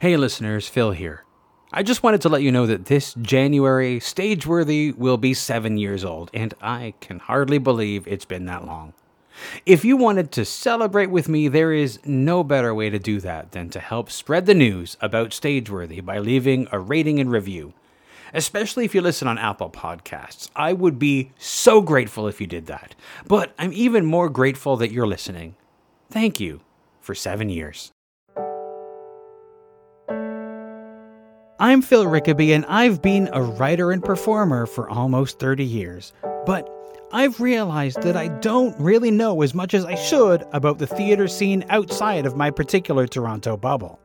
Hey, listeners, Phil here. I just wanted to let you know that this January, Stageworthy will be seven years old, and I can hardly believe it's been that long. If you wanted to celebrate with me, there is no better way to do that than to help spread the news about Stageworthy by leaving a rating and review. Especially if you listen on Apple Podcasts. I would be so grateful if you did that. But I'm even more grateful that you're listening. Thank you for seven years. I'm Phil Rickaby, and I've been a writer and performer for almost 30 years. But I've realized that I don't really know as much as I should about the theater scene outside of my particular Toronto bubble.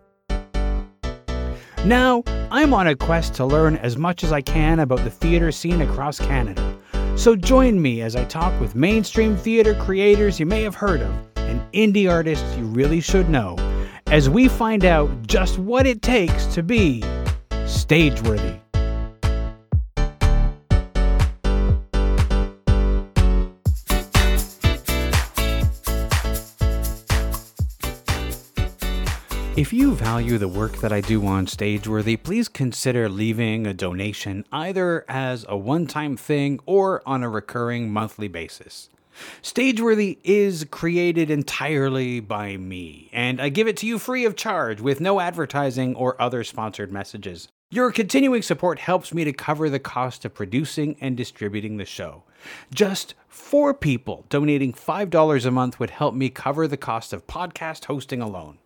Now, I'm on a quest to learn as much as I can about the theater scene across Canada. So join me as I talk with mainstream theater creators you may have heard of and indie artists you really should know as we find out just what it takes to be Stageworthy. If you value the work that I do on Stageworthy, please consider leaving a donation either as a one time thing or on a recurring monthly basis. Stageworthy is created entirely by me, and I give it to you free of charge with no advertising or other sponsored messages. Your continuing support helps me to cover the cost of producing and distributing the show. Just four people donating $5 a month would help me cover the cost of podcast hosting alone.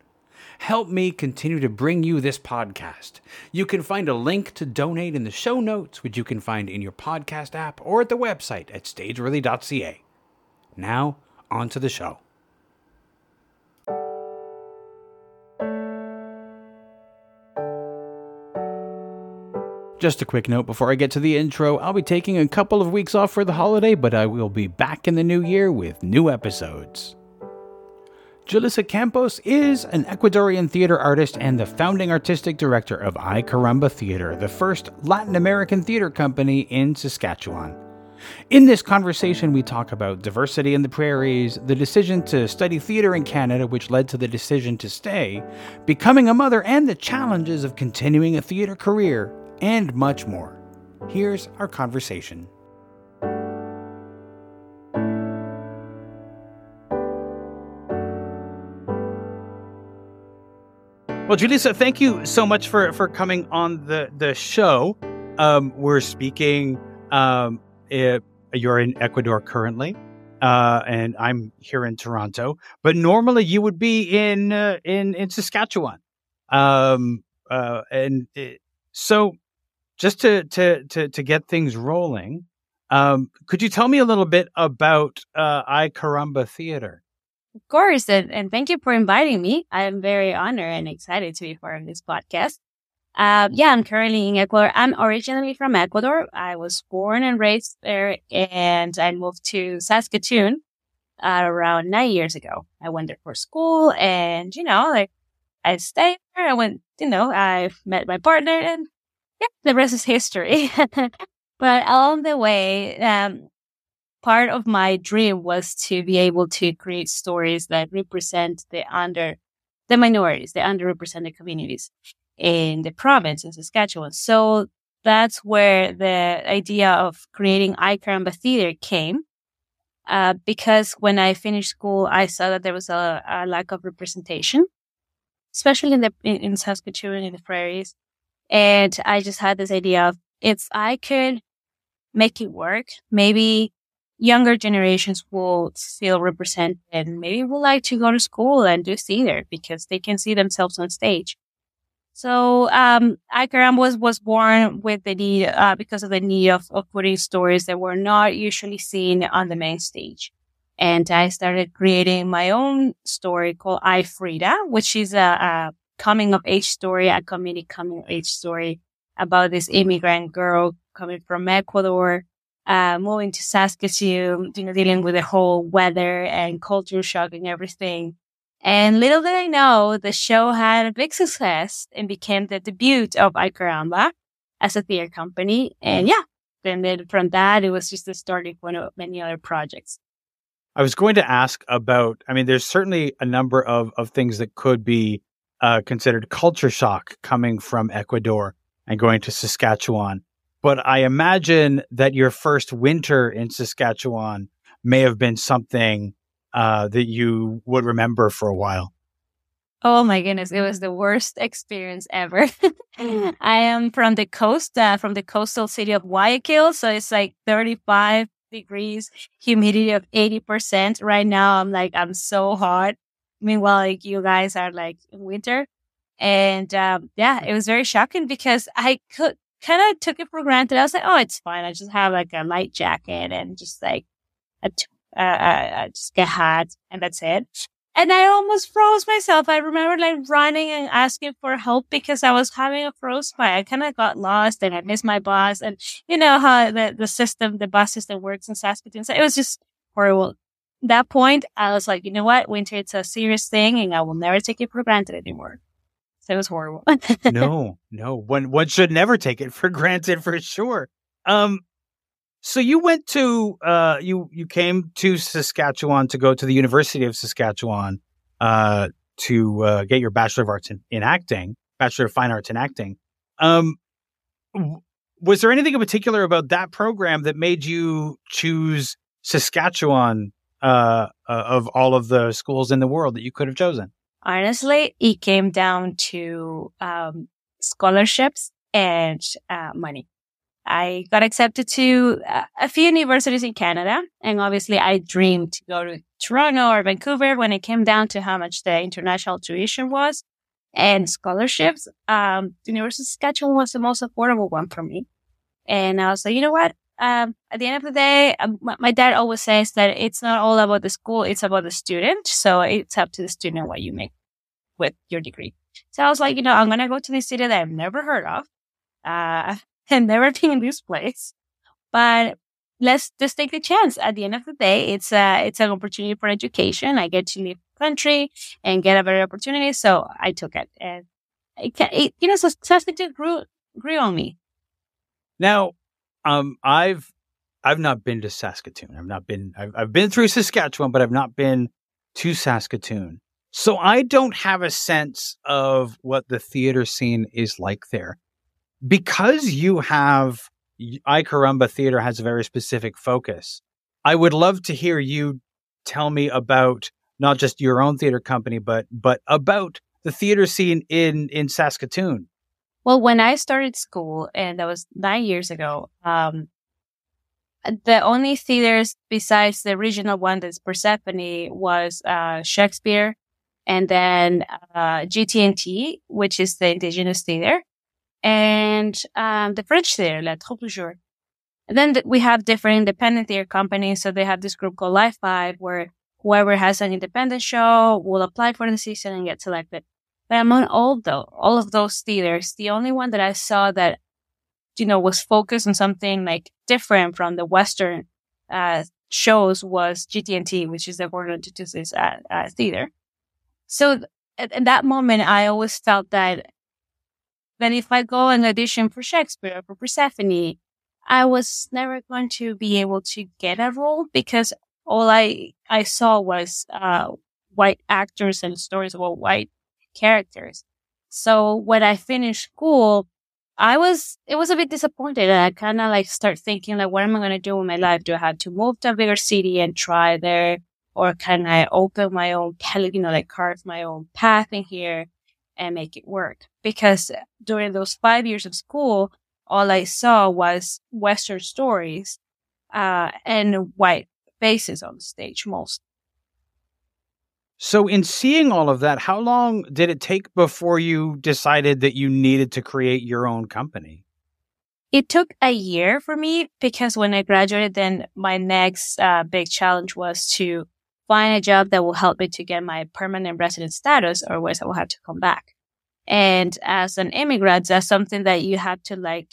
Help me continue to bring you this podcast. You can find a link to donate in the show notes, which you can find in your podcast app or at the website at stageworthy.ca. Now, on to the show. Just a quick note before I get to the intro I'll be taking a couple of weeks off for the holiday, but I will be back in the new year with new episodes. Julissa Campos is an Ecuadorian theater artist and the founding artistic director of Ay Caramba Theater, the first Latin American theater company in Saskatchewan. In this conversation, we talk about diversity in the prairies, the decision to study theater in Canada, which led to the decision to stay, becoming a mother, and the challenges of continuing a theater career and much more. Here's our conversation. Well, Julissa, thank you so much for, for coming on the, the show. Um, we're speaking, um, it, you're in Ecuador currently, uh, and I'm here in Toronto, but normally you would be in, uh, in, in Saskatchewan. Um, uh, and it, so just to to to to get things rolling, um, could you tell me a little bit about uh, Theater? Of course, and, and thank you for inviting me. I am very honored and excited to be part of this podcast. Uh, yeah, I'm currently in Ecuador. I'm originally from Ecuador. I was born and raised there, and I moved to Saskatoon uh, around nine years ago. I went there for school, and you know, like I stayed there. I went, you know, I met my partner, and yeah, the rest is history. but along the way, um, part of my dream was to be able to create stories that represent the under, the minorities, the underrepresented communities in the province in Saskatchewan. So that's where the idea of creating Ay Caramba Theater came. Uh, because when I finished school, I saw that there was a, a lack of representation, especially in the in, in Saskatchewan in the prairies. And I just had this idea of if I could make it work, maybe younger generations will feel represented and maybe will like to go to school and do theater because they can see themselves on stage. So, um, Ay Caramba was, was born with the need, uh, because of the need of, of putting stories that were not usually seen on the main stage. And I started creating my own story called Ay Frida, which is a, a coming of age story, a community coming of age story about this immigrant girl coming from Ecuador, uh, moving to Saskatoon, you know, dealing with the whole weather and culture shock and everything. And little did I know, the show had a big success and became the debut of Ay Caramba as a theater company. And yeah, and then from that, it was just the starting point of many other projects. I was going to ask about, I mean, there's certainly a number of, of things that could be uh, considered culture shock coming from Ecuador and going to Saskatchewan. But I imagine that your first winter in Saskatchewan may have been something uh, that you would remember for a while. Oh my goodness, it was the worst experience ever. I am from the coast, uh, from the coastal city of Guayaquil. So it's like 35 degrees, humidity of 80%. Right now, I'm like, I'm so hot. Meanwhile, like you guys are like in winter. And um, yeah, it was very shocking because I could kind of took it for granted. I was like, oh, it's fine. I just have like a light jacket and just like a, t- uh, uh, just get hot and that's it and I almost froze myself. I remember like running and asking for help because I was having a frostbite. I kind of got lost and I missed my bus. And you know how the, the system, the bus system works in Saskatoon. So it was just horrible. At that point, I was like, you know what? Winter, it's a serious thing and I will never take it for granted anymore. So it was horrible. no, no, one, one should never take it for granted for sure. Um, so you went to uh, you you came to Saskatchewan to go to the University of Saskatchewan uh, to uh, get your Bachelor of Arts in, in, acting, Bachelor of Fine Arts in acting. Um, was there anything in particular about that program that made you choose Saskatchewan uh, uh, of all of the schools in the world that you could have chosen? Honestly, it came down to um, scholarships and uh, money. I got accepted to a few universities in Canada. And obviously I dreamed to go to Toronto or Vancouver when it came down to how much the international tuition was and scholarships. Um, the University of Saskatchewan was the most affordable one for me. And I was like, you know what? Um, at the end of the day, um, my dad always says that it's not all about the school. It's about the student. So it's up to the student what you make with your degree. So I was like, you know, I'm to go to this city that I've never heard of. Uh, and never been in this place. But let's just take the chance. At the end of the day, it's a, it's an opportunity for education. I get to leave the country and get a better opportunity. So I took it and it, it you know, so Saskatoon grew, grew on me. Now, um, I've, I've not been to Saskatoon. I've not been, I've, I've been through Saskatchewan, but I've not been to Saskatoon. So I don't have a sense of what the theater scene is like there because you have Ay Caramba Theater has a very specific focus. I would love to hear you tell me about not just your own theater company, but but about the theater scene in in Saskatoon. Well, when I started school, and that was nine years ago, um, the only theaters besides the original one that's Persephone was uh, Shakespeare, and then uh, GTNT, which is the Indigenous Theater, and um, the French theater, La Troupe Jour. And then th- we have different independent theater companies. So they have this group called Live Five, where whoever has an independent show will apply for the season and get selected. But among all though, all of those theaters, the only one that I saw that, you know, was focused on something like different from the Western, uh, shows was GTNT, which is the Gordon Tootoosis, uh, uh, theater. So at, at that moment, I always felt that that if I go and audition for Shakespeare or for Persephone, I was never going to be able to get a role because all I, I saw was, uh, white actors and stories about white characters. So when I finished school, I was, it was a bit disappointed. I kind of like start thinking like, what am I going to do with my life? Do I have to move to a bigger city and try there? Or can I open my own, you know, like carve my own path in here? and make it work. Because during those five years of school, all I saw was Western stories, uh, and white faces on stage most. So, in seeing all of that, how long did it take before you decided that you needed to create your own company? It took a year for me because when I graduated, then my next uh, big challenge was to find a job that will help me to get my permanent resident status or else I will have to come back. And as an immigrant, that's something that you have to like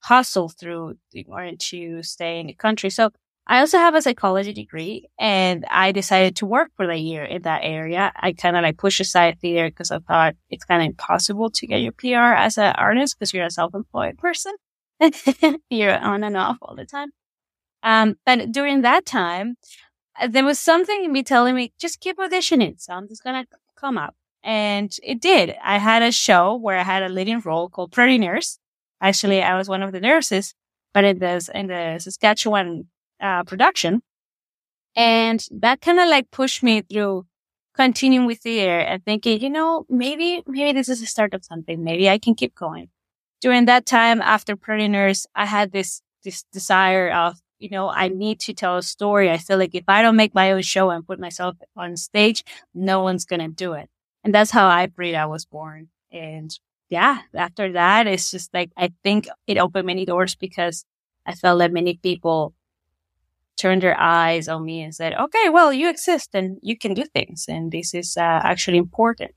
hustle through in order to stay in the country. So I also have a psychology degree and I decided to work for a year in that area. I kind of like pushed aside theater because I thought it's kind of impossible to get your PR as an artist because you're a self-employed person. you're on and off all the time. Um, but during that time, there was something in me telling me, just keep auditioning. Something's going to come up. And it did. I had a show where I had a leading role called Prairie Nurse. Actually, I was one of the nurses, but in the, in the Saskatchewan uh, production. And that kind of like pushed me through continuing with theater and thinking, you know, maybe, maybe this is the start of something. Maybe I can keep going. During that time after Prairie Nurse, I had this, this desire of, you know, I need to tell a story. I feel like if I don't make my own show and put myself on stage, no one's going to do it. And that's how I Frida was born. And yeah, after that, it's just like, I think it opened many doors because I felt that many people turned their eyes on me and said, okay, well, you exist and you can do things. And this is uh, actually important.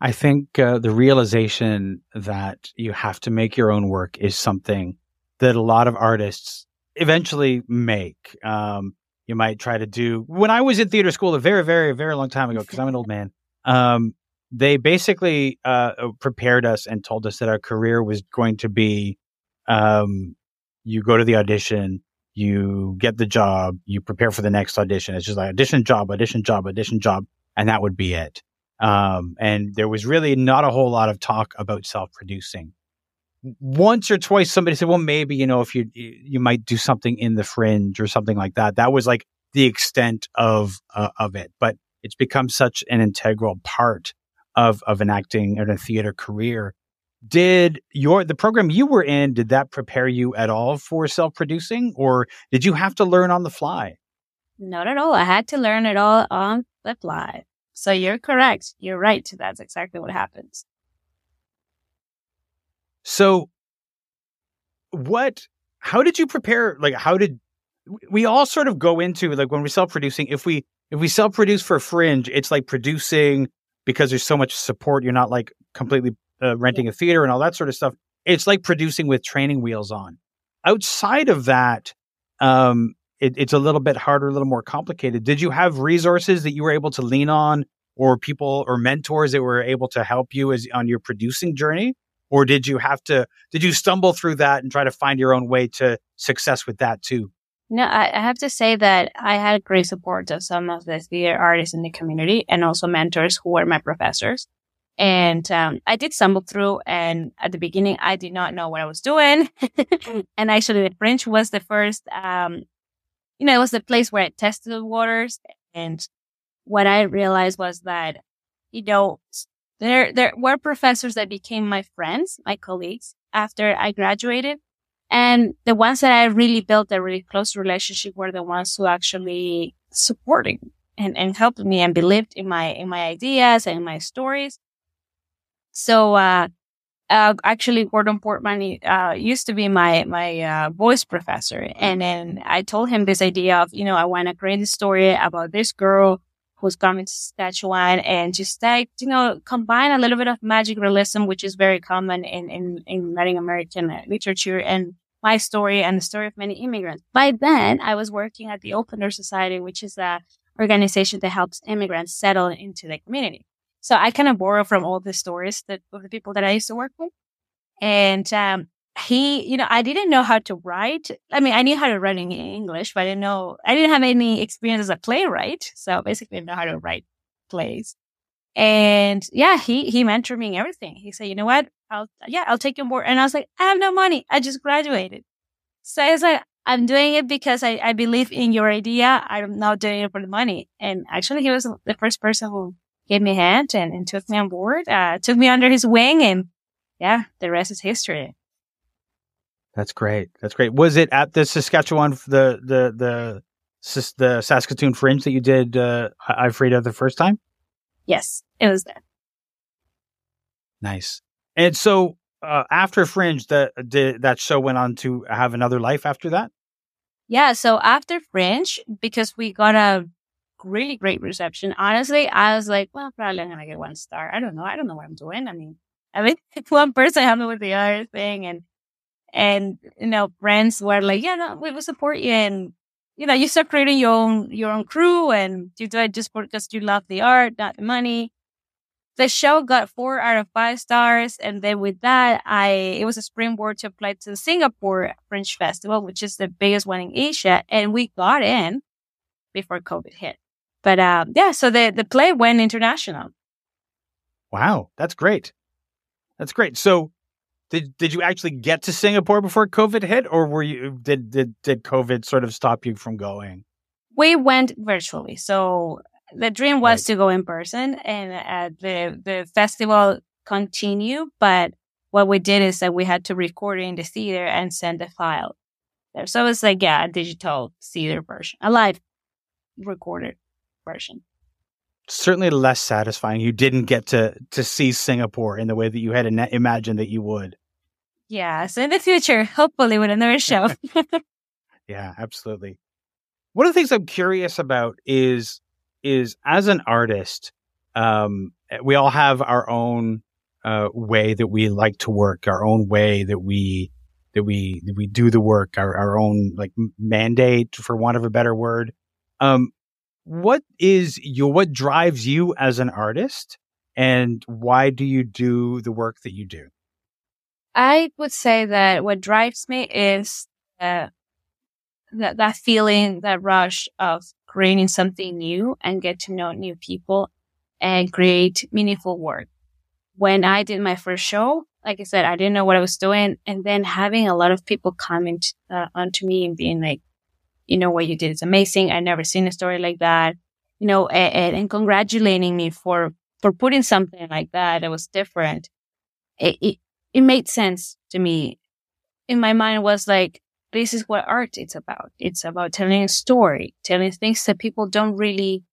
I think uh, the realization that you have to make your own work is something that a lot of artists eventually make. Um, you might try to do. When I was in theater school a very, very, very long time ago, because I'm an old man, um, they basically uh, prepared us and told us that our career was going to be um, you go to the audition, you get the job, you prepare for the next audition. It's just like audition job, audition job, audition job, and that would be it. Um, and there was really not a whole lot of talk about self producing. Once or twice, somebody said, "Well, maybe you know, if you you might do something in the fringe or something like that." That was like the extent of uh, of it, but it's become such an integral part of of an acting and a theater career did your the program you were in did that prepare you at all for self-producing or did you have to learn on the fly? Not at all. I had to learn it all on the fly. So you're correct. You're right. That's exactly what happens. So what how did you prepare like how did we all sort of go into like when we're self-producing if we if we self-produce for fringe it's like producing because there's so much support you're not like completely uh, renting a theater and all that sort of stuff. It's like producing with training wheels on. Outside of that, um, it, it's a little bit harder, a little more complicated. Did you have resources that you were able to lean on, or people or mentors that were able to help you as on your producing journey? Or did you have to? Did you stumble through that and try to find your own way to success with that too? No, I, I have to say that I had great support of some of the theater artists in the community and also mentors who were my professors. And um, I did stumble through, and at the beginning, I did not know what I was doing. and actually, the Fringe was the first, um, you know, it was the place where I tested the waters. And what I realized was that, you know, there there were professors that became my friends, my colleagues after I graduated. And the ones that I really built a really close relationship were the ones who actually supported and, and helped me and believed in my in my ideas and my stories. So, uh, uh, actually, Gordon Portman uh, used to be my my uh, voice professor, and then I told him this idea of you know I want to create a story about this girl who's coming to Saskatchewan, and just like you know combine a little bit of magic realism, which is very common in in, in Latin American literature, and my story and the story of many immigrants. By then, I was working at the Open Door Society, which is a organization that helps immigrants settle into the community. So I kind of borrow from all the stories that of the people that I used to work with. And um, he, you know, I didn't know how to write. I mean, I knew how to write in English, but I didn't know, I didn't have any experience as a playwright. So basically, I didn't know how to write plays. And yeah, he, he mentored me in everything. He said, you know what? I'll, yeah, I'll take you on board. And I was like, I have no money. I just graduated. So I was like, I'm doing it because I, I believe in your idea. I'm not doing it for the money. And actually, he was the first person who gave me a hand and, and took me on board, uh, took me under his wing and yeah, the rest is history. That's great. That's great. Was it at the Saskatchewan, the, the, the, the Saskatoon Fringe that you did, uh, I Frida the first time? Yes, it was there. Nice. And so, uh, after Fringe, that that show went on to have another life after that? Yeah. So after Fringe, because we got a really great reception. Honestly, I was like, well, probably I'm gonna get one star. I don't know. I don't know what I'm doing. I mean, I mean, one person helped me with the other thing, and and you know, friends were like, yeah, no, we will support you, and you know, you start creating your own your own crew, and you do it just because you love the art, not the money. The show got four out of five stars, and then with that, I it was a springboard to apply to the Singapore Fringe Festival, which is the biggest one in Asia, and we got in before COVID hit. But uh, yeah, so the the play went international, Wow, that's great. That's great. So, did did you actually get to Singapore before COVID hit, or were you did did did COVID sort of stop you from going? We went virtually. So the dream was right. to go in person, and uh, the the festival continued. But what we did is that we had to record it in the theater and send the file there. So it's like yeah, a digital theater version, a live recorded version certainly less satisfying. You didn't get to to see Singapore in the way that you had imagined that you would. Yeah, so in the future, hopefully with another show. yeah, absolutely. One of the things I'm curious about is is as an artist, um, we all have our own uh, way that we like to work, our own way that we that we that we do the work, our, our own like mandate, for want of a better word. Um, what is your what drives you as an artist and why do you do the work that you do? I would say that what drives me is uh, that that feeling that rush of creating something new and get to know new people and create meaningful work. When i did my first show like i said i didn't know what i was doing and then having a lot of people comment uh, onto me and being like you know, what you did is amazing. I never seen a story like that, you know, and, and congratulating me for, for putting something like that that was different. It, it, it made sense to me. In my mind was like, this is what art is about. It's about telling a story, telling things that people don't really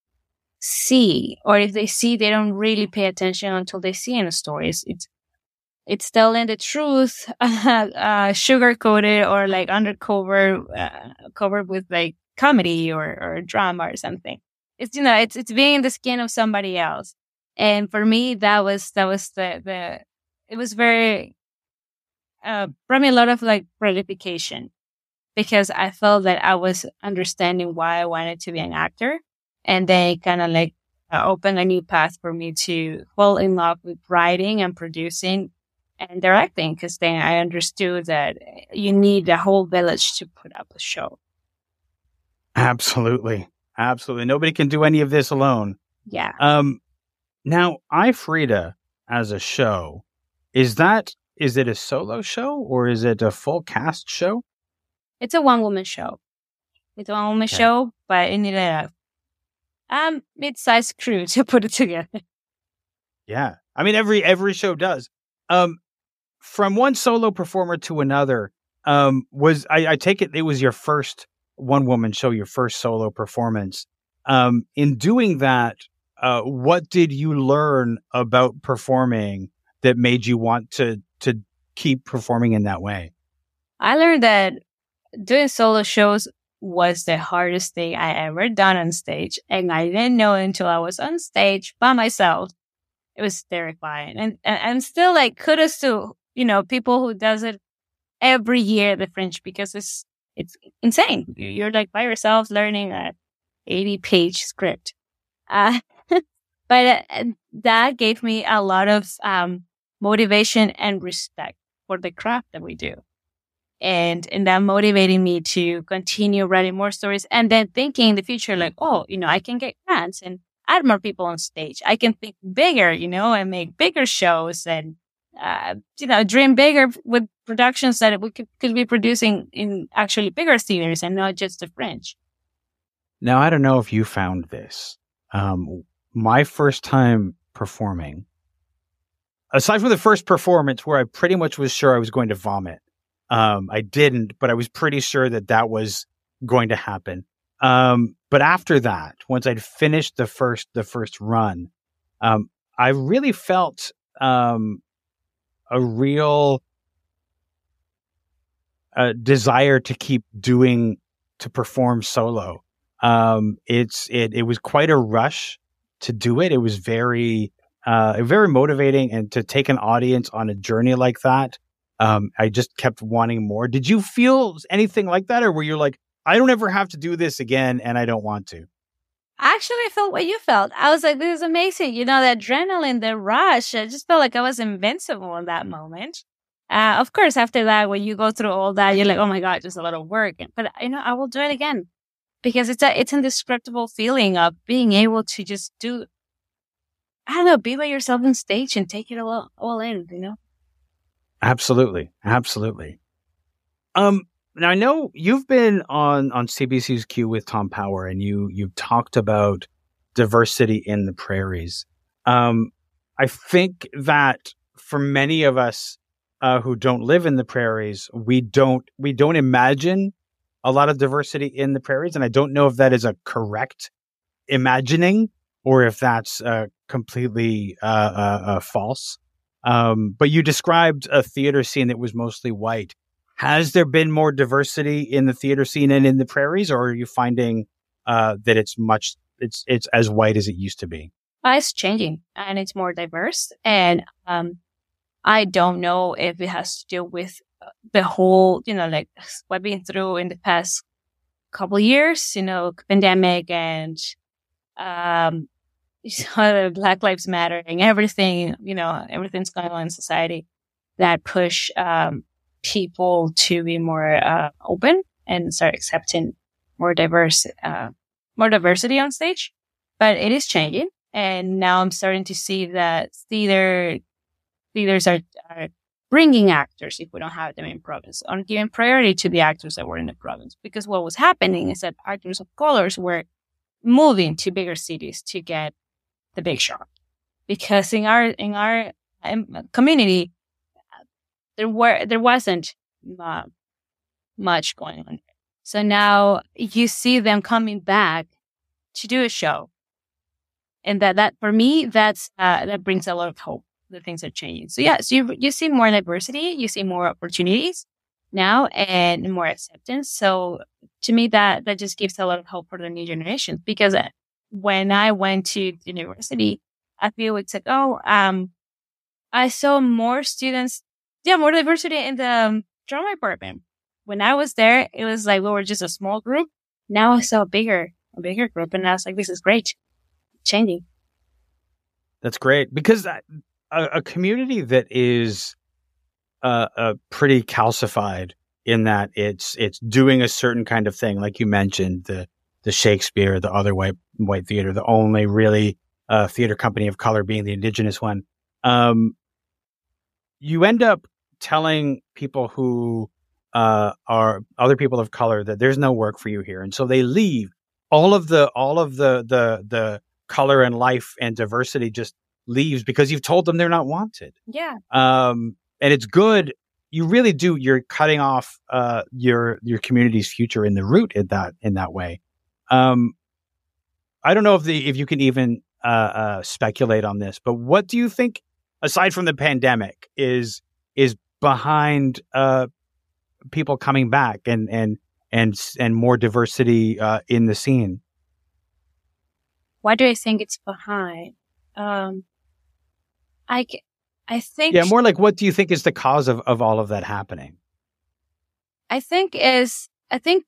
see, or if they see, they don't really pay attention until they see in a story. It's, it's telling the truth, uh, sugar coated or like undercover, uh, covered with like comedy or, or drama or something. It's, you know, it's, it's being in the skin of somebody else. And for me, that was, that was the, the, it was very, uh, brought me a lot of like gratification because I felt that I was understanding why I wanted to be an actor. And they kind of like uh, opened a new path for me to fall in love with writing and producing and directing because then I understood that you need a whole village to put up a show. Absolutely. Absolutely. Nobody can do any of this alone. Yeah. Um now I Frida as a show, is that is it a solo show or is it a full cast show? It's a one woman show. It's a one woman okay. show, but needed a um mid sized crew to put it together. Yeah. I mean every every show does. Um from one solo performer to another, um, was I, I, take it it was your first one woman show, your first solo performance. Um, in doing that, uh, what did you learn about performing that made you want to to keep performing in that way? I learned that doing solo shows was the hardest thing I ever done on stage, and I didn't know until I was on stage by myself. It was terrifying, and and, and still like kudos to you know, people who does it every year, the Fringe, because it's, it's insane. You're like by yourself learning a 80 page script. Uh, but uh, that gave me a lot of, um, motivation and respect for the craft that we do. And, and that motivated me to continue writing more stories and then thinking in the future, like, oh, you know, I can get grants and add more people on stage. I can think bigger, you know, and make bigger shows and uh, you know, dream bigger with productions that we could, could be producing in actually bigger theaters and not just the Fringe. Now, I don't know if you found this. Um, my first time performing, aside from the first performance where I pretty much was sure I was going to vomit, um, I didn't, but I was pretty sure that that was going to happen. Um, but after that, once I'd finished the first the first run, um, I really felt um, a real uh, desire to keep doing to perform solo. Um, it's it it was quite a rush to do it. It was very uh, very motivating, and to take an audience on a journey like that. Um, I just kept wanting more. Did you feel anything like that, or were you like, I don't ever have to do this again, and I don't want to? Actually I felt what you felt. I was like, this is amazing. You know, the adrenaline, the rush. I just felt like I was invincible in that moment. Uh, of course, after that, when you go through all that, you're like, oh my God, just a lot of work. But you know, I will do it again because it's a, it's an indescribable feeling of being able to just do I don't know, be by yourself on stage and take it all, all in, you know? Absolutely. Absolutely. Um, now I know you've been on, on CBC's Q with Tom Power and you, you've talked about diversity in the prairies. Um, I think that for many of us uh, who don't live in the prairies, we don't we don't imagine a lot of diversity in the prairies, and I don't know if that is a correct imagining or if that's uh, completely uh, uh, uh false. Um, but you described a theater scene that was mostly white. Has there been more diversity in the theater scene and in the prairies, or are you finding uh, that it's much it's it's as white as it used to be? Uh, it's changing and it's more diverse. And um, I don't know if it has to do with uh, the whole, you know, like what we've been through in the past couple years, you know, pandemic and um, Black Lives Matter and everything, you know, everything's going on in society that push um, people to be more uh, open and start accepting more diverse, uh, more diversity on stage. But it is changing. And now I'm starting to see that theater theaters are, are bringing actors if we don't have them in province or giving priority to the actors that were in the province. Because what was happening is that actors of colors were moving to bigger cities to get the big shot. Because in our in our um, community, there were there wasn't uh, much going on. So now you see them coming back to do a show and that that for me that's uh, that brings a lot of hope that things are changing. So yeah, so you you see more diversity, you see more opportunities now, and more acceptance. So to me, that that just gives a lot of hope for the new generation because uh, when I went to university a few weeks ago, um, I saw more students, yeah, more diversity in the um, drama department. When I was there, it was like we were just a small group. Now I saw a bigger, a bigger group, and I was like, this is great changing. That's great because a, a community that is uh, uh, pretty calcified in that it's it's doing a certain kind of thing, like you mentioned the the Shakespeare, the other white white theater, the only really uh, theater company of color being the indigenous one. Um, you end up telling people who uh, are other people of color that there's no work for you here, and so they leave. All of the all of the the the color and life and diversity just leaves because you've told them they're not wanted. Yeah. Um, and it's good. You really do. You're cutting off uh, your your community's future in the root in that in that way. Um, I don't know if the if you can even uh, uh, speculate on this, but what do you think, aside from the pandemic, is is behind uh, people coming back and and and and more diversity uh, in the scene? Why do I think it's behind? Um, I, I think. Yeah, more like what do you think is the cause of, of all of that happening? I think is, I think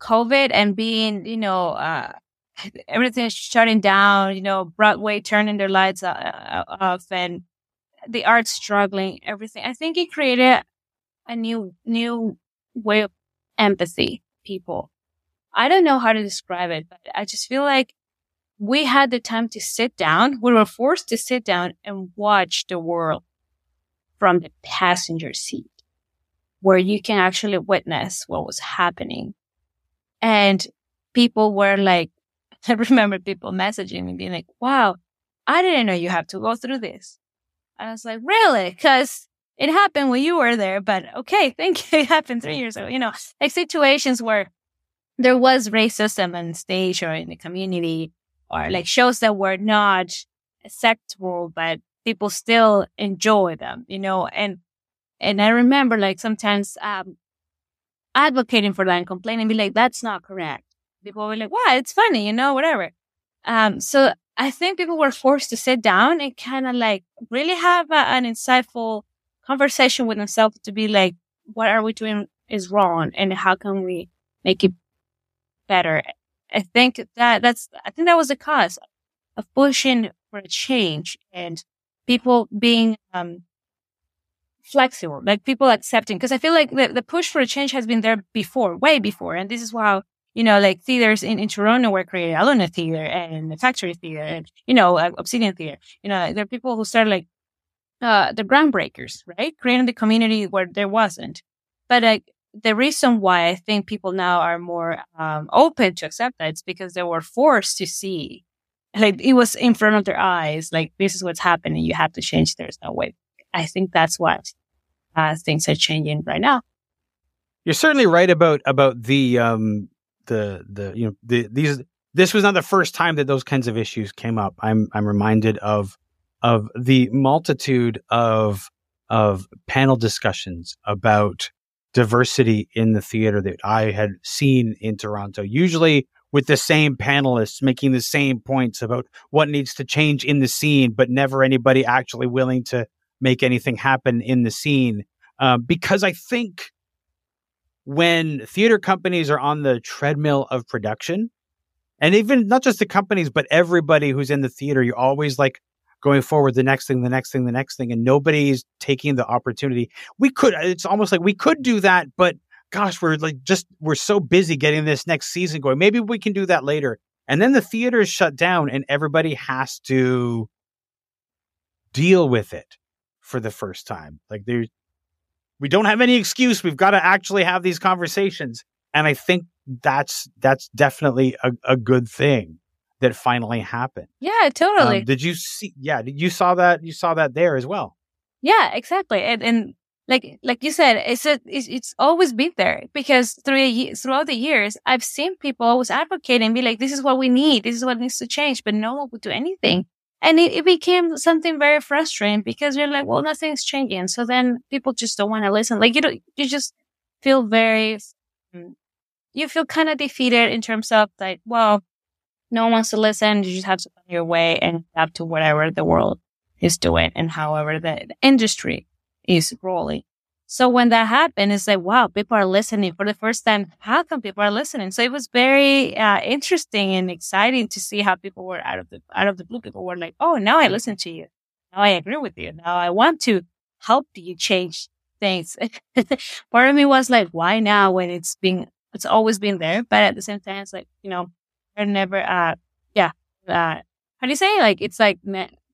COVID and being, you know, uh, everything shutting down, you know, Broadway turning their lights uh, uh, off and the art struggling, everything. I think it created a new, new way of empathy, people. I don't know how to describe it, but I just feel like we had the time to sit down. We were forced to sit down and watch the world from the passenger seat where you can actually witness what was happening. And people were like, I remember people messaging me being like, wow, I didn't know you have to go through this. I was like, really? Cause it happened when you were there, but okay, thank you. It happened three years ago. You know, like situations where there was racism on stage or in the community or like shows that were not acceptable, but people still enjoy them, you know, and, and I remember like sometimes, um, advocating for that and complaining, be like, that's not correct. People were like, wow, it's funny, you know, whatever. Um, so I think people were forced to sit down and kind of like really have a, an insightful conversation with themselves to be like, what are we doing is wrong and how can we make it better? I think that that's, I think that was the cause of pushing for a change and people being, um, flexible, like people accepting. Cause I feel like the, the push for a change has been there before, way before. And this is how you know, like theaters in, in Toronto were created, Aluna Theater and the Factory Theater and, you know, uh, Obsidian Theater. You know, there are people who started like, uh, the groundbreakers, right? Creating the community where there wasn't. But like, the reason why I think people now are more um, open to accept that is because they were forced to see, like it was in front of their eyes, like this is what's happening. You have to change. There's no way. I think that's what uh, things are changing right now. You're certainly right about about the um, the the you know the these this was not the first time that those kinds of issues came up. I'm I'm reminded of of the multitude of of panel discussions about diversity in the theater that I had seen in Toronto. Usually with the same panelists making the same points about what needs to change in the scene, but never anybody actually willing to make anything happen in the scene. Uh, because I think when theater companies are on the treadmill of production, and even not just the companies, but everybody who's in the theater, you're always like going forward, the next thing, the next thing, the next thing, and nobody's taking the opportunity. We could, uh, it's almost like we could do that, but gosh, we're like just, we're so busy getting this next season going. Maybe we can do that later. And then the theater is shut down and everybody has to deal with it for the first time. Like there's, we don't have any excuse. We've got to actually have these conversations. And I think that's that's definitely a, a good thing that finally happened. Yeah, totally. Um, did you see? Yeah, you saw that. You saw that there as well. Yeah, exactly. And, and like like you said, it's a, it's, it's always been there because through throughout the years, I've seen people always advocate and be like, "This is what we need. This is what needs to change," but no one would do anything and it, it, became something very frustrating because you're like, well, nothing's changing. So then people just don't want to listen. Like you don't, you just feel very, mm, you feel kind of defeated in terms of like, well, no one wants to listen. You just have to find your way and adapt to whatever the world is doing and however the, the industry is rolling. So when that happened, it's like, wow, people are listening for the first time. How come people are listening? So it was very uh, interesting and exciting to see how people were out of the out of the blue. People were like, oh, now I listen to you. Now I agree with you. Now I want to help you change things. Part of me was like, why now when it's been it's always been there, but at the same time, it's like you know, they're never. Uh, yeah. Uh, how do you say? Like it's like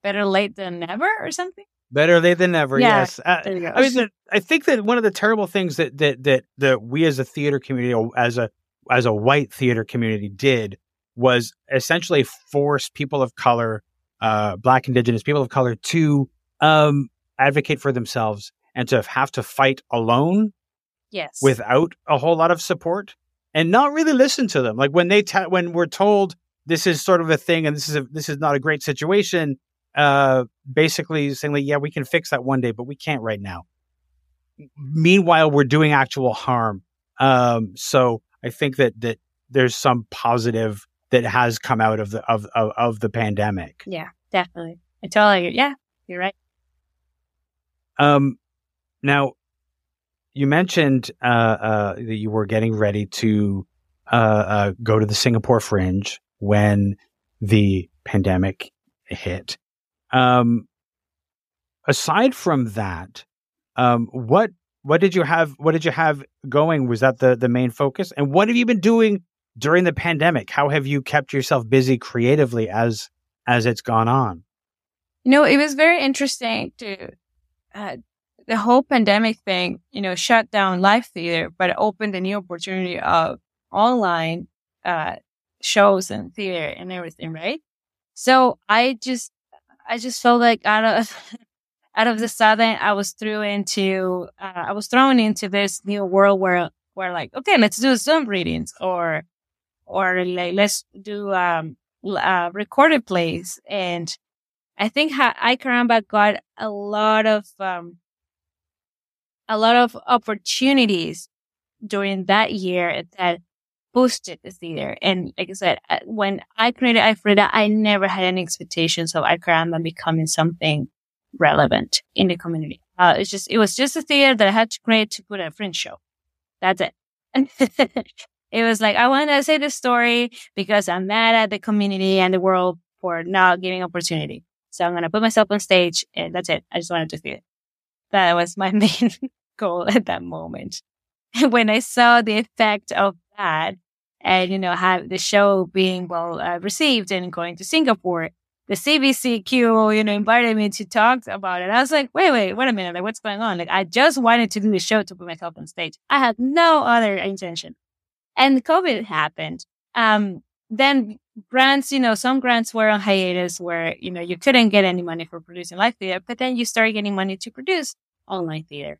better late than never or something. Better late than never. Yeah, yes. Uh, I mean, I think that one of the terrible things that that that that we as a theater community, as a as a white theater community, did was essentially force people of color, uh, Black, Indigenous people of color, to um, advocate for themselves and to have to fight alone. Yes. Without a whole lot of support, and not really listen to them. Like when they ta- when we're told this is sort of a thing and this is a, this is not a great situation uh, basically saying like, yeah, we can fix that one day, but we can't right now. Meanwhile, we're doing actual harm. Um, so I think that that there's some positive that has come out of the of of, of the pandemic. Yeah, definitely. I totally agree. Yeah, you're right. Um, now you mentioned uh, uh, that you were getting ready to uh, uh, go to the Singapore Fringe when the pandemic hit. Um, aside from that, um, what what did you have? What did you have going? Was that the the main focus? And what have you been doing during the pandemic? How have you kept yourself busy creatively as as it's gone on? You know, it was very interesting to uh, the whole pandemic thing. You know, shut down live theater, but opened a new opportunity of online uh, shows and theater and everything, right? So I just I just felt like out of out of the sudden I was thrown into uh, I was thrown into this new world where where like okay let's do Zoom readings or or like let's do um uh, recorded plays. And I think Ay Caramba got a lot of um a lot of opportunities during that year that boosted the theater. And like I said, uh, when I created iFrida, I never had any expectations of Ay Caramba becoming something relevant in the community. Uh, it's just, it was just a theater that I had to create to put a fringe show. That's it. it was like, I want to say this story because I'm mad at the community and the world for not giving opportunity. So I'm going to put myself on stage and that's it. I just wanted to see it. That was my main goal at that moment. when I saw the effect of that, and you know have the show being well uh, received and going to Singapore. The CBCQ, you know, invited me to talk about it. I was like, wait, wait, wait a minute, like what's going on? Like I just wanted to do the show to put myself on stage. I had no other intention, and COVID happened. Um, then grants, you know, some grants were on hiatus where, you know, you couldn't get any money for producing live theater, but then you started getting money to produce online theater.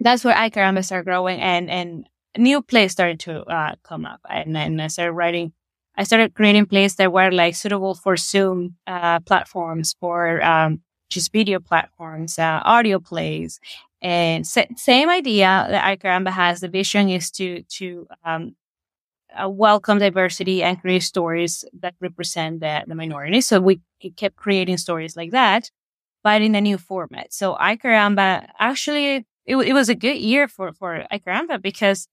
That's where Ay Caramba started growing and, and new plays started to uh, come up. And I started writing, I started creating plays that were like suitable for Zoom uh, platforms, for um, just video platforms, uh, audio plays. And same idea that Ay Caramba has. The vision is to, to um, uh, welcome diversity and create stories that represent the, the minority. So we kept creating stories like that, but in a new format. So Ay Caramba, actually, it, it was a good year for, for Ay Caramba because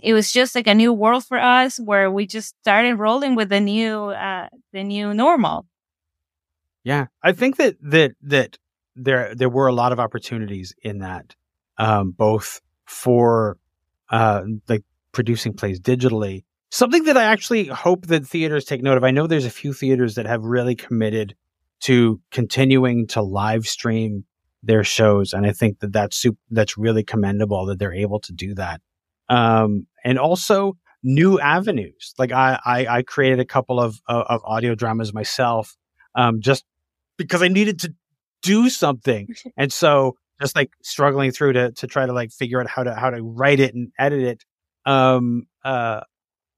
it was just like a new world for us where we just started rolling with the new, uh, the new normal. Yeah. I think that, that, that there, there were a lot of opportunities in that, um, both for, uh, like producing plays digitally Something that I actually hope that theaters take note of. I know there's a few theaters that have really committed to continuing to live stream their shows, and I think that that's super, that's really commendable that they're able to do that. Um, and also new avenues. Like I, I, I created a couple of, of, of audio dramas myself, um, just because I needed to do something, and so just like struggling through to to try to like figure out how to how to write it and edit it. Um, uh,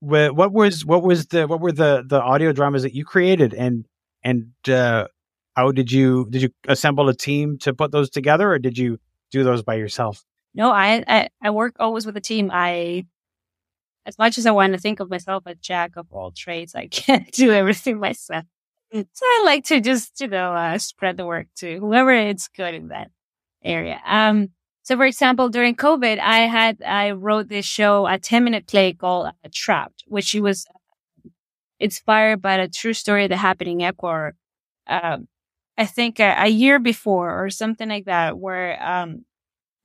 what was what was the what were the the audio dramas that you created and and uh, how did you did you assemble a team to put those together or did you do those by yourself? No, I I, I work always with a team. I as much as I want to think of myself a jack of all trades, I can't do everything myself. So I like to just you know uh, spread the work to whoever is good in that area. Um, so, for example, during COVID, I had, I wrote this show, a 10 minute play called uh, Trapped, which was inspired by a true story that happened in Ecuador. Um, I think a, a, year before or something like that, where, um,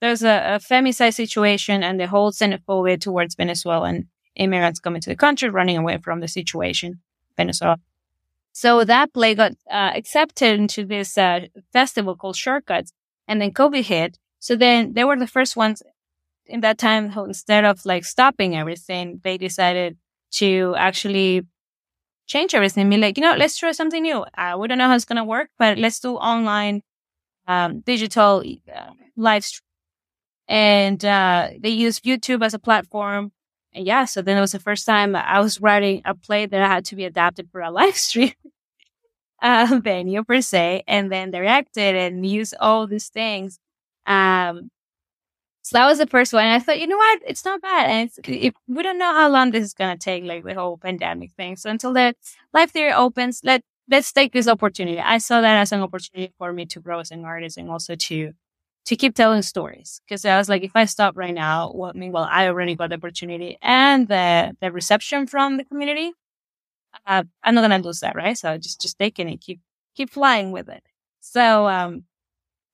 there's a, a femicide situation and the whole xenophobia towards Venezuelan immigrants coming to the country, running away from the situation, Venezuela. So that play got uh, accepted into this uh, festival called Shortcuts, and then COVID hit, so then they were the first ones in that time instead of like stopping everything, they decided to actually change everything. Be like, you know, let's try something new. Uh, we don't know how it's gonna work, but let's do online, um, digital uh, live stream. And uh, they used YouTube as a platform. And yeah, so then it was the first time I was writing a play that had to be adapted for a live stream uh, venue per se, and then directed and use all these things um, so that was the first one. And I thought, you know what? It's not bad. And if, we don't know how long this is going to take, like the whole pandemic thing. So until the live theater opens, let, let's take this opportunity. I saw that as an opportunity for me to grow as an artist and also to, to keep telling stories. Cause I was like, if I stop right now, well, I mean, well, I already got the opportunity and the, the reception from the community. Uh, I'm not going to lose that, right? So just, just taking it, keep, keep flying with it. So, um,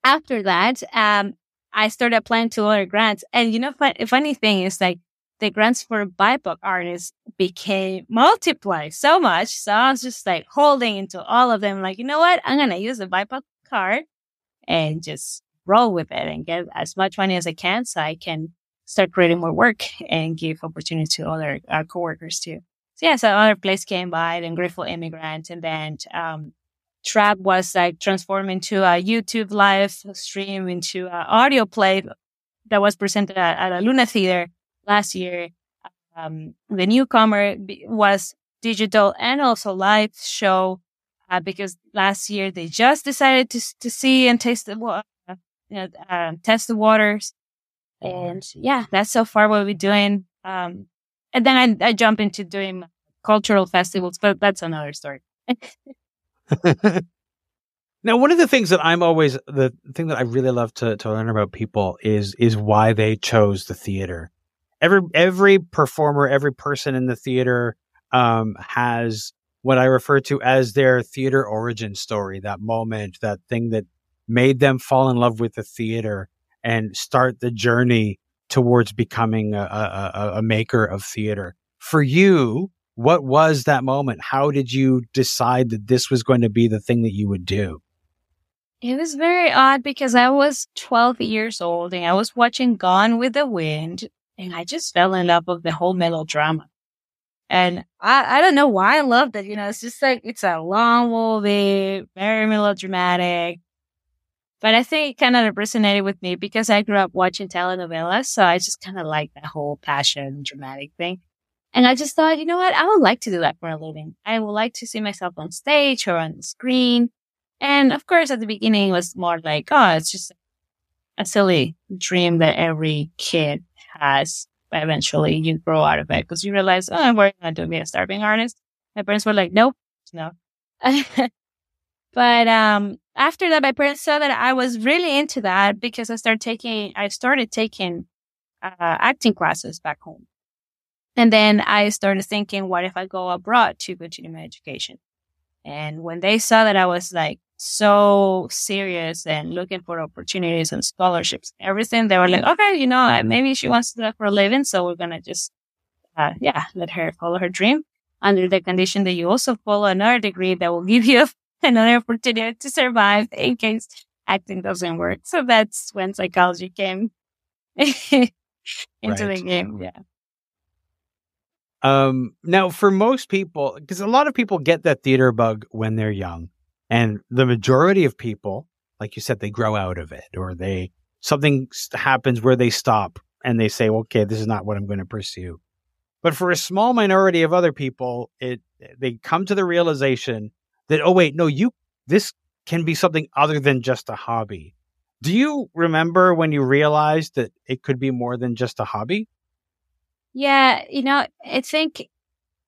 after that, um, I started applying to other grants. And you know, fun- funny thing is like the grants for BIPOC artists became multiplied so much. So I was just like holding into all of them. Like, you know what? I'm going to use the BIPOC card and just roll with it and get as much money as I can so I can start creating more work and give opportunity to other uh, coworkers too. So yeah, so other place came by, then Grateful Immigrant, and then um, Trap was like transformed into a YouTube live stream into an audio play that was presented at, at a Luna Theater last year. Um, the newcomer was digital and also live show uh, because last year they just decided to to see and taste the you know, uh, test the waters, and yeah, that's so far what we're doing. Um, and then I, I jump into doing cultural festivals, but that's another story. now, one of the things that I'm always the thing that I really love to to learn about people is is why they chose the theater. Every every performer, every person in the theater um, has what I refer to as their theater origin story. That moment, that thing that made them fall in love with the theater and start the journey towards becoming a, a, a maker of theater for you, what was that moment? How did you decide that this was going to be the thing that you would do? It was very odd because I was 12 years old and I was watching Gone with the Wind and I just fell in love with the whole melodrama. And I, I don't know why I loved it. You know, it's just like, it's a long movie, very melodramatic. But I think it kind of resonated with me because I grew up watching telenovelas. So I just kind of like that whole passion, dramatic thing. And I just thought, you know what? I would like to do that for a living. I would like to see myself on stage or on the screen. And of course, at the beginning, it was more like, oh, it's just a silly dream that every kid has but eventually you grow out of it because you realize, oh, I'm working on to be a starving artist. My parents were like, nope, no. but um, after that, my parents saw that I was really into that because I started taking, I started taking uh, acting classes back home. And then I started thinking, what if I go abroad to continue my education? And when they saw that I was like so serious and looking for opportunities and scholarships, everything. They were like, okay, you know, maybe she wants to do that for a living. So we're going to just, uh, yeah, let her follow her dream under the condition that you also follow another degree that will give you another opportunity to survive in case acting doesn't work. So that's when psychology came into right. the game. Yeah. Um, now for most people, because a lot of people get that theater bug when they're young and the majority of people, like you said, they grow out of it or they, something happens where they stop and they say, okay, this is not what I'm going to pursue. But for a small minority of other people, it, they come to the realization that, oh, wait, no, you, this can be something other than just a hobby. Do you remember when you realized that it could be more than just a hobby? Yeah, you know, I think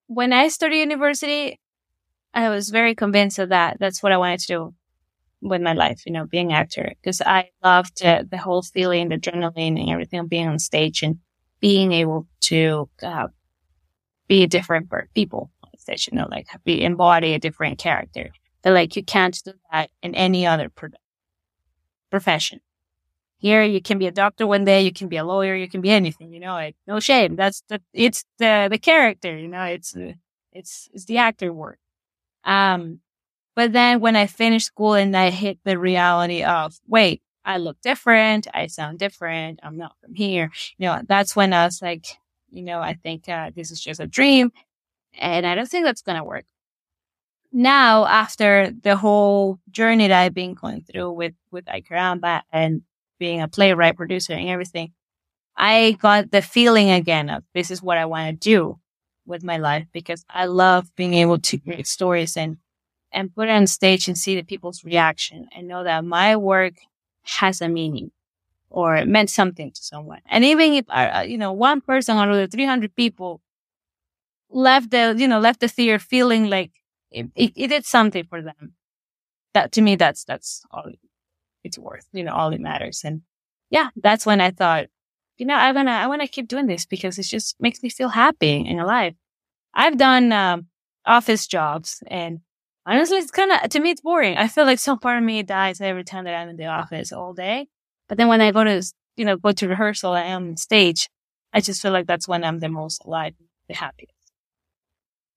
when I started university, I was very convinced of that. That's what I wanted to do with my life, you know, being an actor, because I loved uh, the whole feeling, the adrenaline and everything of being on stage and being able to uh, be different for people you know, like be embody a different character. But like you can't do that in any other pro- profession. Here you can be a doctor one day, you can be a lawyer, you can be anything, you know, like, no shame. That's the, it's the, the character, you know, it's, it's, it's the actor work. Um, but then when I finished school and I hit the reality of, wait, I look different. I sound different. I'm not from here. You know, that's when I was like, you know, I think uh, this is just a dream. And I don't think that's going to work. Now, after the whole journey that I've been going through with, with Ay Caramba and being a playwright, producer and everything, I got the feeling again of this is what I want to do with my life because I love being able to create stories and and put it on stage and see the people's reaction and know that my work has a meaning or it meant something to someone. And even if uh, uh you know one person out of the 300 people left the you know left the theater feeling like it, it, it did something for them, that to me that's that's all it's worth. You know, all it matters. And yeah, that's when I thought you know, I wanna, I wanna keep doing this because it just makes me feel happy and alive. I've done um, office jobs and honestly, it's kind of, to me, it's boring. I feel like some part of me dies every time that I'm in the office all day. But then when I go to, you know, go to rehearsal, I am on stage. I just feel like that's when I'm the most alive, the happiest.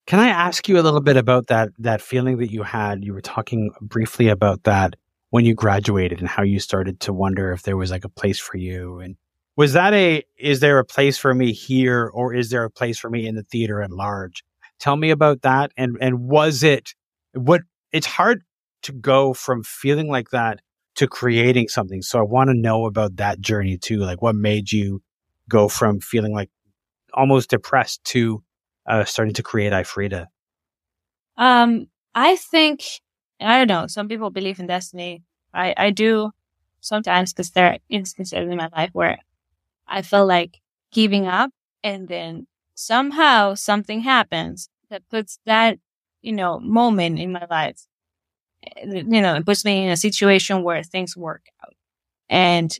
Can I ask you a little bit about that, that feeling that you had? You were talking briefly about that when you graduated and how you started to wonder if there was like a place for you and was that a is there a place for me here or is there a place for me in the theater at large tell me about that and and was it what it's hard to go from feeling like that to creating something so i want to know about that journey too like what made you go from feeling like almost depressed to uh, starting to create ifrida um i think i don't know some people believe in destiny i i do sometimes because there are instances in my life where I felt like giving up and then somehow something happens that puts that, you know, moment in my life. You know, it puts me in a situation where things work out. And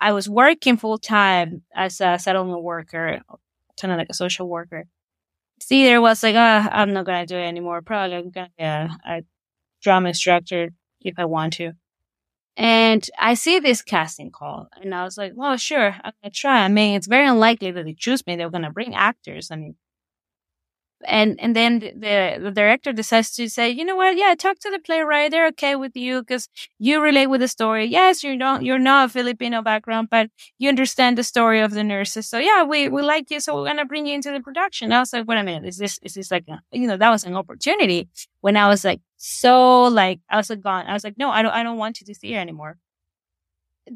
I was working full time as a settlement worker, kind of like a social worker. See, there was like, oh, I'm not to do it anymore. Probably I'm to be a, a drama instructor if I want to. And I see this casting call and I was like, well, sure, I'm going to try. I mean, it's very unlikely that they choose me. They're going to bring actors. I mean, and and then the, the director decides to say, you know what? Yeah, talk to the playwright. They're okay with you because you relate with the story. Yes, you don't you're not a Filipino background, but you understand the story of the nurses. So yeah, we we like you, so we're gonna bring you into the production. I was like, wait a minute, is this is this like a, you know that was an opportunity when I was like so like I was like gone. I was like, no, I don't I don't want you to do theater anymore.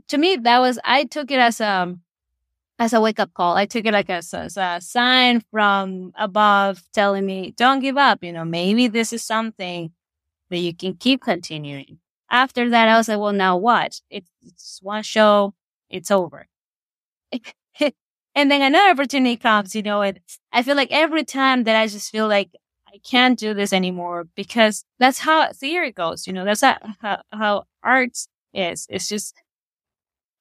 To me, that was I took it as um as a wake up call. I took it like as, as a sign from above telling me, don't give up. You know, maybe this is something that you can keep continuing. After that, I was like, well, now what? It's, it's one show. It's over. and then another opportunity comes, you know, and I feel like every time that I just feel like I can't do this anymore because that's how theory goes. You know, that's how, how, how art is. It's just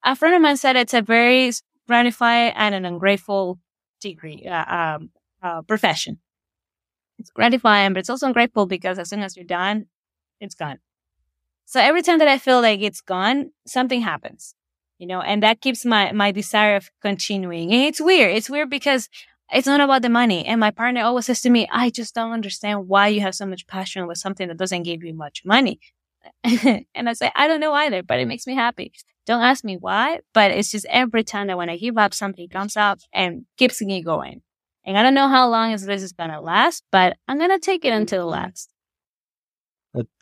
a friend of mine said it's a very gratifying and an ungrateful degree, uh, um, uh, profession. It's gratifying, but it's also ungrateful because as soon as you're done, it's gone. So every time that I feel like it's gone, something happens, you know, and that keeps my, my desire of continuing. And it's weird. It's weird because it's not about the money. And my partner always says to me, I just don't understand why you have so much passion with something that doesn't give you much money. and I say, I don't know either, but it makes me happy. Don't ask me why, but it's just every time that when I give up, something comes up and keeps me going. And I don't know how long this is going to last, but I'm going to take it until it mm-hmm. lasts.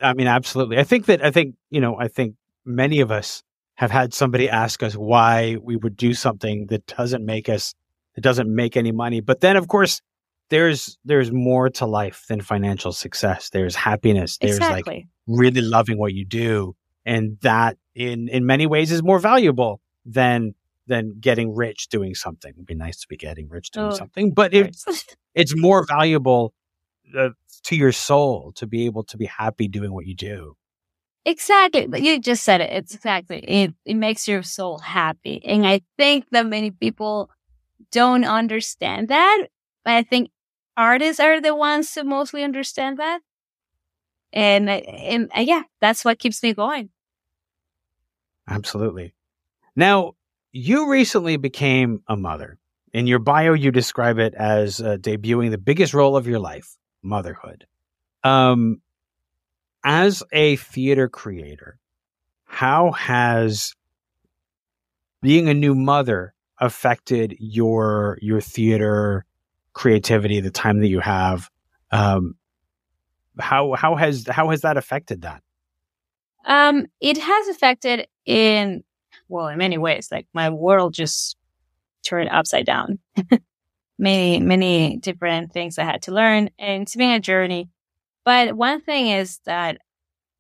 I mean, absolutely. I think that, I think, you know, I think many of us have had somebody ask us why we would do something that doesn't make us, that doesn't make any money. But then, of course, there's there's more to life than financial success. There's happiness. There's exactly. like really loving what you do, and that in in many ways is more valuable than than getting rich doing something. It'd be nice to be getting rich doing oh, something, but it's it's more valuable uh, to your soul to be able to be happy doing what you do. Exactly. You just said it. It's exactly. It it makes your soul happy. And I think that many people don't understand that. But I think artists are the ones who mostly understand that. And, and yeah, that's what keeps me going. Absolutely. Now, you recently became a mother. In your bio, you describe it as uh, debuting the biggest role of your life, motherhood. Um, as a theater creator, how has being a new mother affected your your theater creativity, the time that you have? Um, how how has how has that affected that? Um, it has affected in well, in many ways. Like my world just turned upside down. many many different things I had to learn, and it's been a journey. But one thing is that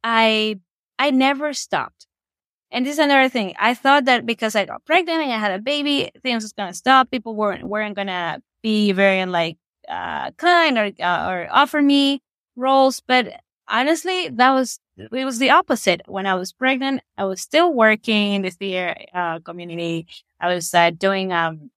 I I never stopped. And this is another thing. I thought that because I got pregnant and I had a baby, things was gonna stop. People weren't weren't gonna be very like uh, kind or uh, or offer me roles. But honestly, that was it was the opposite. When I was pregnant, I was still working in the theater uh, community. I was uh, doing um,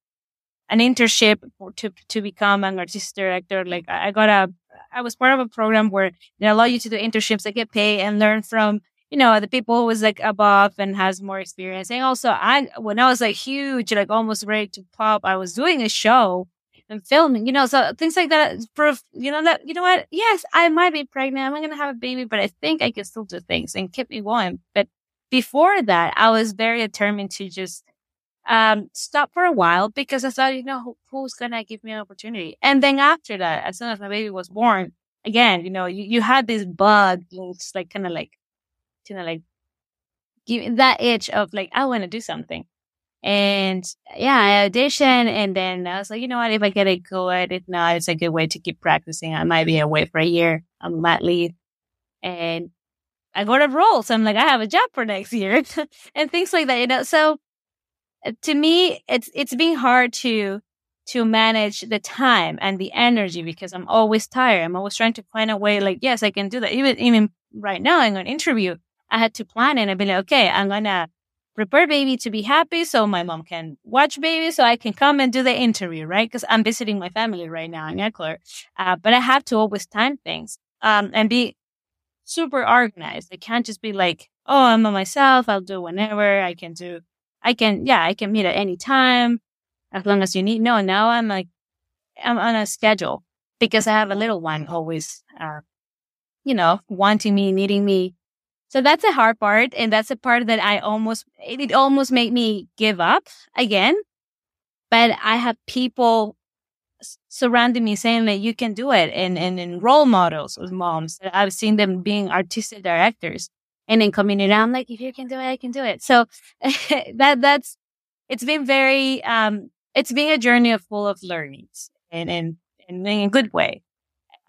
an internship for, to to become an artistic director. Like I got a, I was part of a program where they allow you to do internships, that get paid and learn from you know the people who was like above and has more experience. And also, I when I was like huge, like almost ready to pop, I was doing a show and filming, you know, so things like that proof, you know, that, you know what? Yes, I might be pregnant. I'm going to have a baby, but I think I can still do things and keep me going. But before that, I was very determined to just, um, stop for a while because I thought, you know, who, who's going to give me an opportunity? And then after that, as soon as my baby was born, again, you know, you, you had this bug, it's like kind of like, kind of like, give that itch of like, I want to do something. And yeah, I auditioned and then I was like, you know what? If I get it good, if not, it's a good way to keep practicing. I might be away for a year on mat leave. And I got a role. So I'm like, I have a job for next year and things like that, you know? So uh, to me, it's, it's being hard to, to manage the time and the energy because I'm always tired. I'm always trying to find a way like, yes, I can do that. Even, even right now, I'm going to interview. I had to plan and be like, okay, I'm going to prepare baby to be happy so my mom can watch baby so I can come and do the interview, right? Because I'm visiting my family right now in Ecuador. Uh, but I have to always time things um, and be super organized. I can't just be like, oh, I'm on myself. I'll do whenever I can do. I can, yeah, I can meet at any time as long as you need. No, now I'm like, I'm on a schedule because I have a little one always, uh, you know, wanting me, needing me. So that's a hard part. And that's a part that I almost, it almost made me give up again. But I have people surrounding me saying that you can do it and, and, and role models with moms. I've seen them being artistic directors and then coming around like, if you can do it, I can do it. So that, that's, it's been very, um, it's been a journey of full of learnings and, and, and in a good way.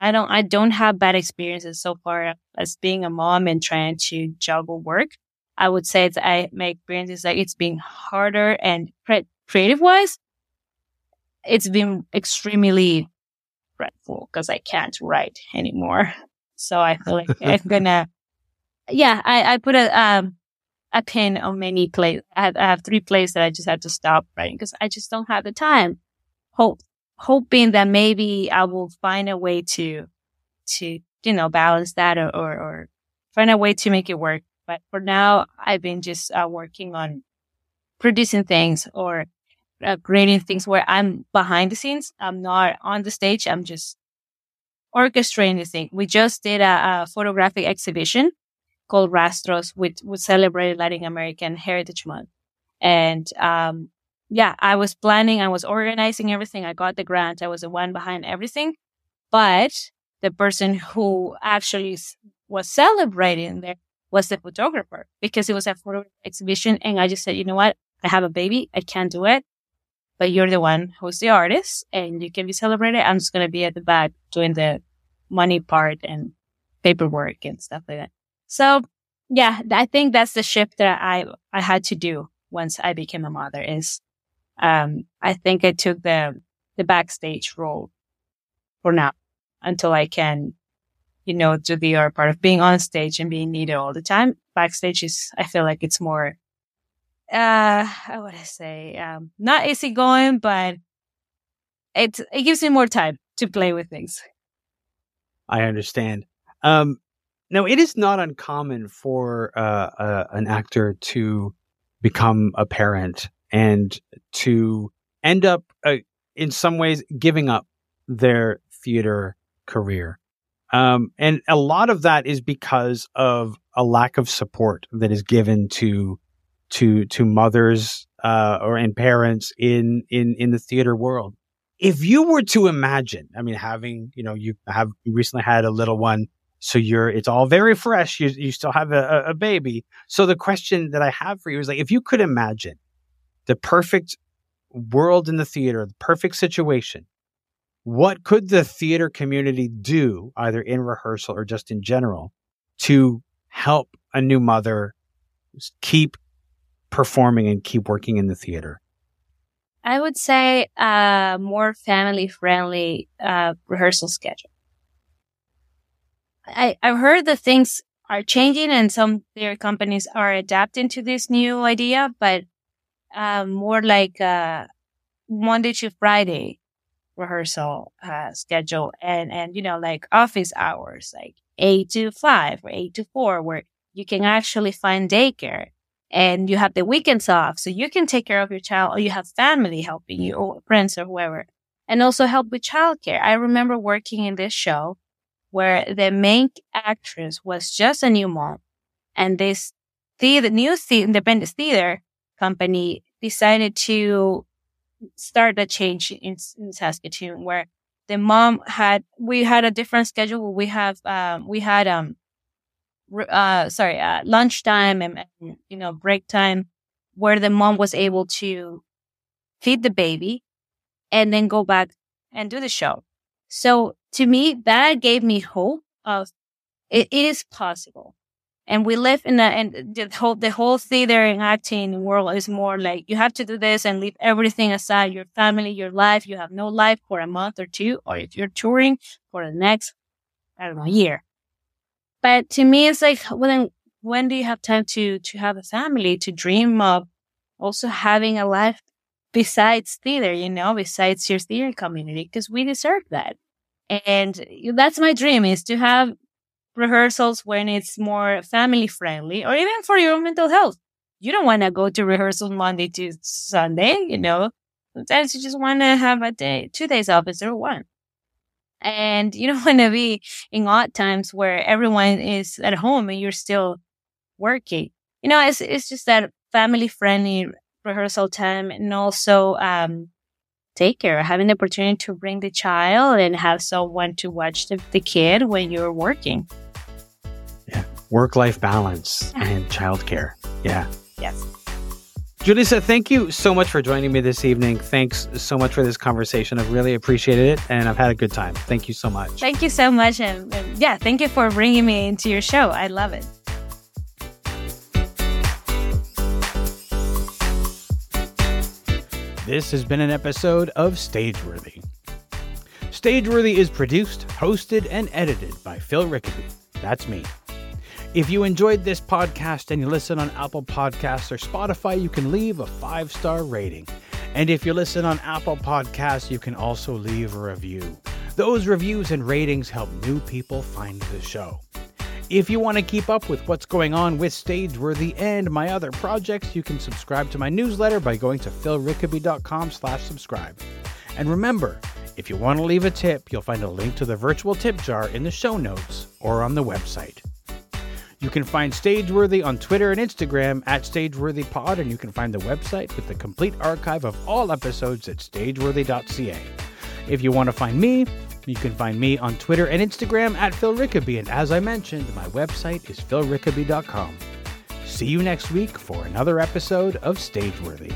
I don't, I don't have bad experiences so far as being a mom and trying to juggle work. I would say that I, my experience is that it's been harder and creative wise it's been extremely dreadful because I can't write anymore. So I feel like I'm gonna, yeah, I, I put a, um, a pin on many plays. I have, I have three plays that I just had to stop writing because I just don't have the time. Hope, hoping that maybe I will find a way to, to, you know, balance that or, or, or find a way to make it work. But for now, I've been just uh, working on producing things or uh, creating things where I'm behind the scenes. I'm not on the stage. I'm just orchestrating the thing. We just did a, a photographic exhibition called Rastros, which would celebrate Latin American Heritage Month. And, um, yeah, I was planning, I was organizing everything. I got the grant. I was the one behind everything. But the person who actually was celebrating there was the photographer because it was a photo exhibition. And I just said, you know what? I have a baby. I can't do it but you're the one who's the artist and you can be celebrated. I'm just going to be at the back doing the money part and paperwork and stuff like that. So yeah, I think that's the shift that I, I had to do once I became a mother is, um, I think I took the, the backstage role for now until I can, you know, do the other part of being on stage and being needed all the time. Backstage is, I feel like it's more uh, I would say, um, not easygoing, but it it gives me more time to play with things. I understand. Um, now it is not uncommon for uh, uh, an actor to become a parent and to end up, uh, in some ways, giving up their theater career. Um, and a lot of that is because of a lack of support that is given to to to mothers uh, or and parents in in in the theater world. If you were to imagine, I mean, having you know you have recently had a little one, so you're it's all very fresh. You you still have a, a baby. So the question that I have for you is like, if you could imagine the perfect world in the theater, the perfect situation, what could the theater community do, either in rehearsal or just in general, to help a new mother keep performing and keep working in the theater? I would say a more family friendly uh, rehearsal schedule. I, I've heard that things are changing and some theater companies are adapting to this new idea, but uh, more like uh, Monday to Friday rehearsal uh, schedule and, and, you know, like office hours, like eight to five or eight to four, where you can actually find daycare and you have the weekends off. So you can take care of your child or you have family helping you or friends or whoever and also help with childcare. I remember working in this show where the main actress was just a new mom and this theater, new independent theater company decided to start a change in, in Saskatoon where the mom had, we had a different schedule. We have, um, we had, um, uh, sorry, uh, lunchtime and, and, you know, break time where the mom was able to feed the baby and then go back and do the show. So to me, that gave me hope of it, it is possible. And we live in the, and the whole, the whole theater and acting world is more like you have to do this and leave everything aside, your family, your life. You have no life for a month or two, or if you're touring for the next, I don't know, year. But to me, it's like, well, then when do you have time to, to have a family, to dream of also having a life besides theater, you know, besides your theater community? Cause we deserve that. And that's my dream is to have rehearsals when it's more family friendly or even for your mental health. You don't want to go to rehearsals Monday to Sunday, you know. Sometimes you just want to have a day, two days off instead of one. And you don't want to be in odd times where everyone is at home and you're still working. You know, it's, it's just that family friendly rehearsal time and also, um, take care, having the opportunity to bring the child and have someone to watch the, the kid when you're working. Yeah. Work life balance and childcare. Yeah. Yes. Julissa, thank you so much for joining me this evening. Thanks so much for this conversation. I've really appreciated it and I've had a good time. Thank you so much. Thank you so much. And, and yeah, thank you for bringing me into your show. I love it. This has been an episode of Stageworthy. Stageworthy is produced, hosted, and edited by Phil Rickaby. That's me. If you enjoyed this podcast and you listen on Apple Podcasts or Spotify, you can leave a five star rating. And if you listen on Apple Podcasts, you can also leave a review. Those reviews and ratings help new people find the show. If you want to keep up with what's going on with Stageworthy and my other projects, you can subscribe to my newsletter by going to philrickaby.com slash subscribe. And remember, if you want to leave a tip, you'll find a link to the virtual tip jar in the show notes or on the website. You can find Stageworthy on Twitter and Instagram at StageworthyPod, and you can find the website with the complete archive of all episodes at stageworthy.ca. If you want to find me, you can find me on Twitter and Instagram at Phil Rickaby, and as I mentioned, my website is philrickaby.com. See you next week for another episode of Stageworthy.